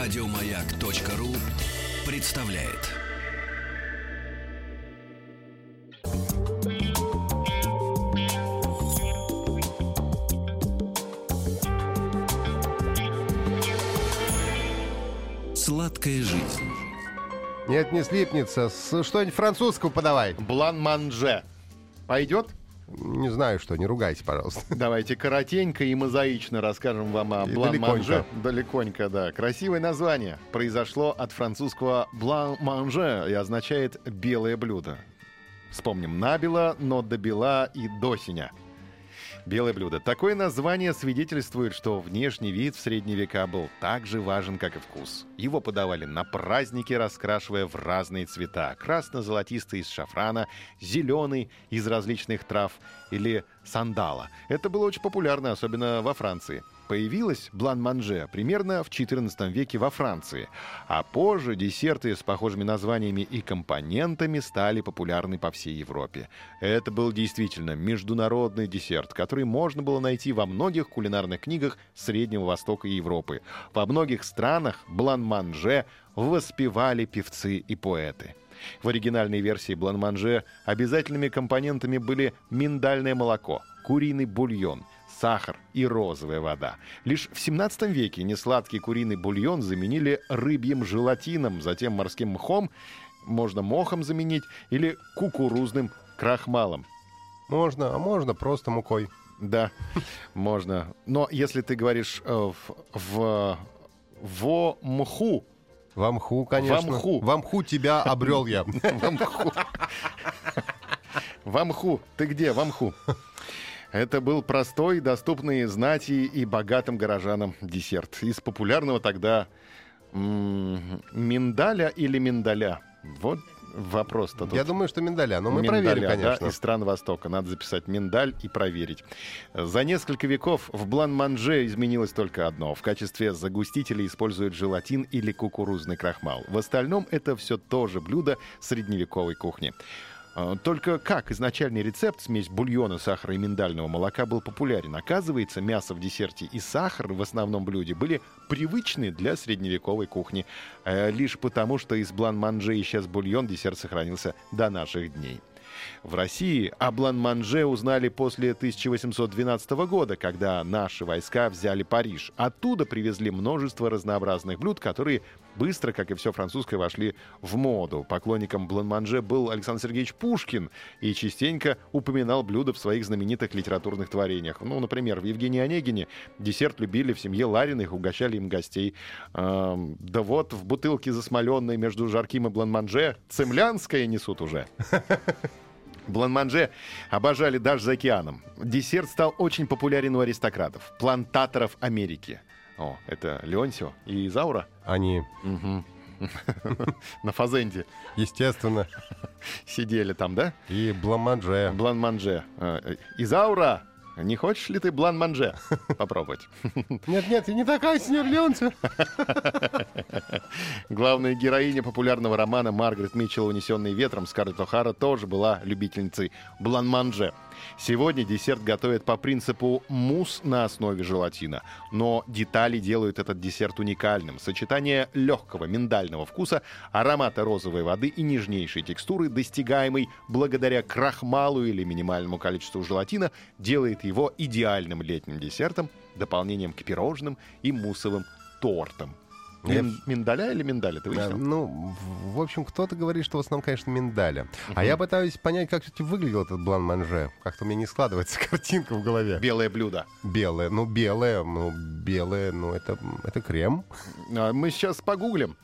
Радиомаяк.ру представляет. Сладкая жизнь. Нет, не слипнется. С- Что-нибудь французского подавай. Блан-манже. Пойдет? Не знаю что, не ругайте, пожалуйста. Давайте коротенько и мозаично расскажем вам о блан-манже. Далеконько, да. Красивое название. Произошло от французского блан-манже и означает «белое блюдо». Вспомним набело, но добела и досиня. Белое блюдо. Такое название свидетельствует, что внешний вид в средние века был так же важен, как и вкус. Его подавали на праздники, раскрашивая в разные цвета. Красно-золотистый из шафрана, зеленый из различных трав или сандала. Это было очень популярно, особенно во Франции. Появилась блан-манже примерно в XIV веке во Франции, а позже десерты с похожими названиями и компонентами стали популярны по всей Европе. Это был действительно международный десерт, который можно было найти во многих кулинарных книгах Среднего Востока и Европы. Во многих странах блан-манже воспевали певцы и поэты. В оригинальной версии блан-манже обязательными компонентами были миндальное молоко, куриный бульон, сахар и розовая вода. Лишь в 17 веке несладкий куриный бульон заменили рыбьим желатином, затем морским мхом, можно мохом заменить, или кукурузным крахмалом. Можно, а можно просто мукой. Да, можно. Но если ты говоришь э, в, в во мху, В мху, конечно. В мху. В мху тебя обрел я. в мху, в мху, ты где, в мху? Это был простой, доступный знати и богатым горожанам десерт. Из популярного тогда миндаля или миндаля? Вот вопрос-то тут. Я думаю, что миндаля, но мы Миндаля, проверим, да, конечно. из стран Востока. Надо записать миндаль и проверить. За несколько веков в блан-манже изменилось только одно. В качестве загустителя используют желатин или кукурузный крахмал. В остальном это все тоже блюдо средневековой кухни. А, Только как изначальный рецепт, смесь бульона, сахара и миндального молока, был популярен? Оказывается, мясо в десерте и сахар в основном блюде были привычны для средневековой кухни. Э, Лишь потому, что из блан-манже исчез бульон, десерт сохранился до наших дней. В России о блан-манже узнали после 1812 года, когда наши войска взяли Париж. Оттуда привезли множество разнообразных блюд, которые быстро, как и все французское, вошли в моду. Поклонником блан-манже был Александр Сергеевич Пушкин и частенько упоминал блюдо в своих знаменитых литературных творениях. Ну, например, в Евгении Онегине десерт любили в семье Лариных, угощали им гостей. Да вот в бутылке засмоленной между жарким и блан-манже цемлянское несут уже. Блан-манже обожали даже за океаном. Десерт стал очень популярен у аристократов, плантаторов Америки. О, это Леонсио и Изаура Они, Мгм. на фазенде естественно, сидели там, да? и бламадже. Блан-манже. Э, Изаура, не хочешь ли ты блан-манже попробовать? Нет-нет, я не такая, сеньор Леонтьев. Главная героиня популярного романа Маргарет Митчелл «Унесенный ветром» Скарлетт О'Хара тоже была любительницей блан-манже. Сегодня десерт готовят по принципу мусс на основе желатина. Но детали делают этот десерт уникальным. Сочетание легкого миндального вкуса, аромата розовой воды и нежнейшей текстуры, достигаемой благодаря крахмалу или минимальному количеству желатина, делает его идеальным летним десертом, дополнением к пирожным и муссовым тортам. Мин- миндаля или миндаля, ты Да, выяснил? Ну, в общем, кто-то говорит, что в основном, конечно, миндаля. А я пытаюсь понять, как все-таки выглядел этот блан-манже. Как-то у меня не складывается картинка в голове. Белое блюдо. Белое, ну, белое, ну, белое, ну, это, это крем. А, Мы сейчас погуглим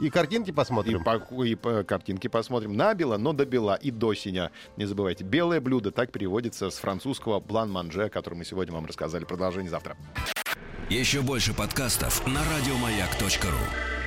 И картинки и, посмотрим. по, и по картинке посмотрим. Набело, но добела и до синя. Не забывайте. Белое блюдо, так переводится с французского блан-манже, о котором мы сегодня вам рассказали. Продолжение завтра. Еще больше подкастов на радиомаяк.ру.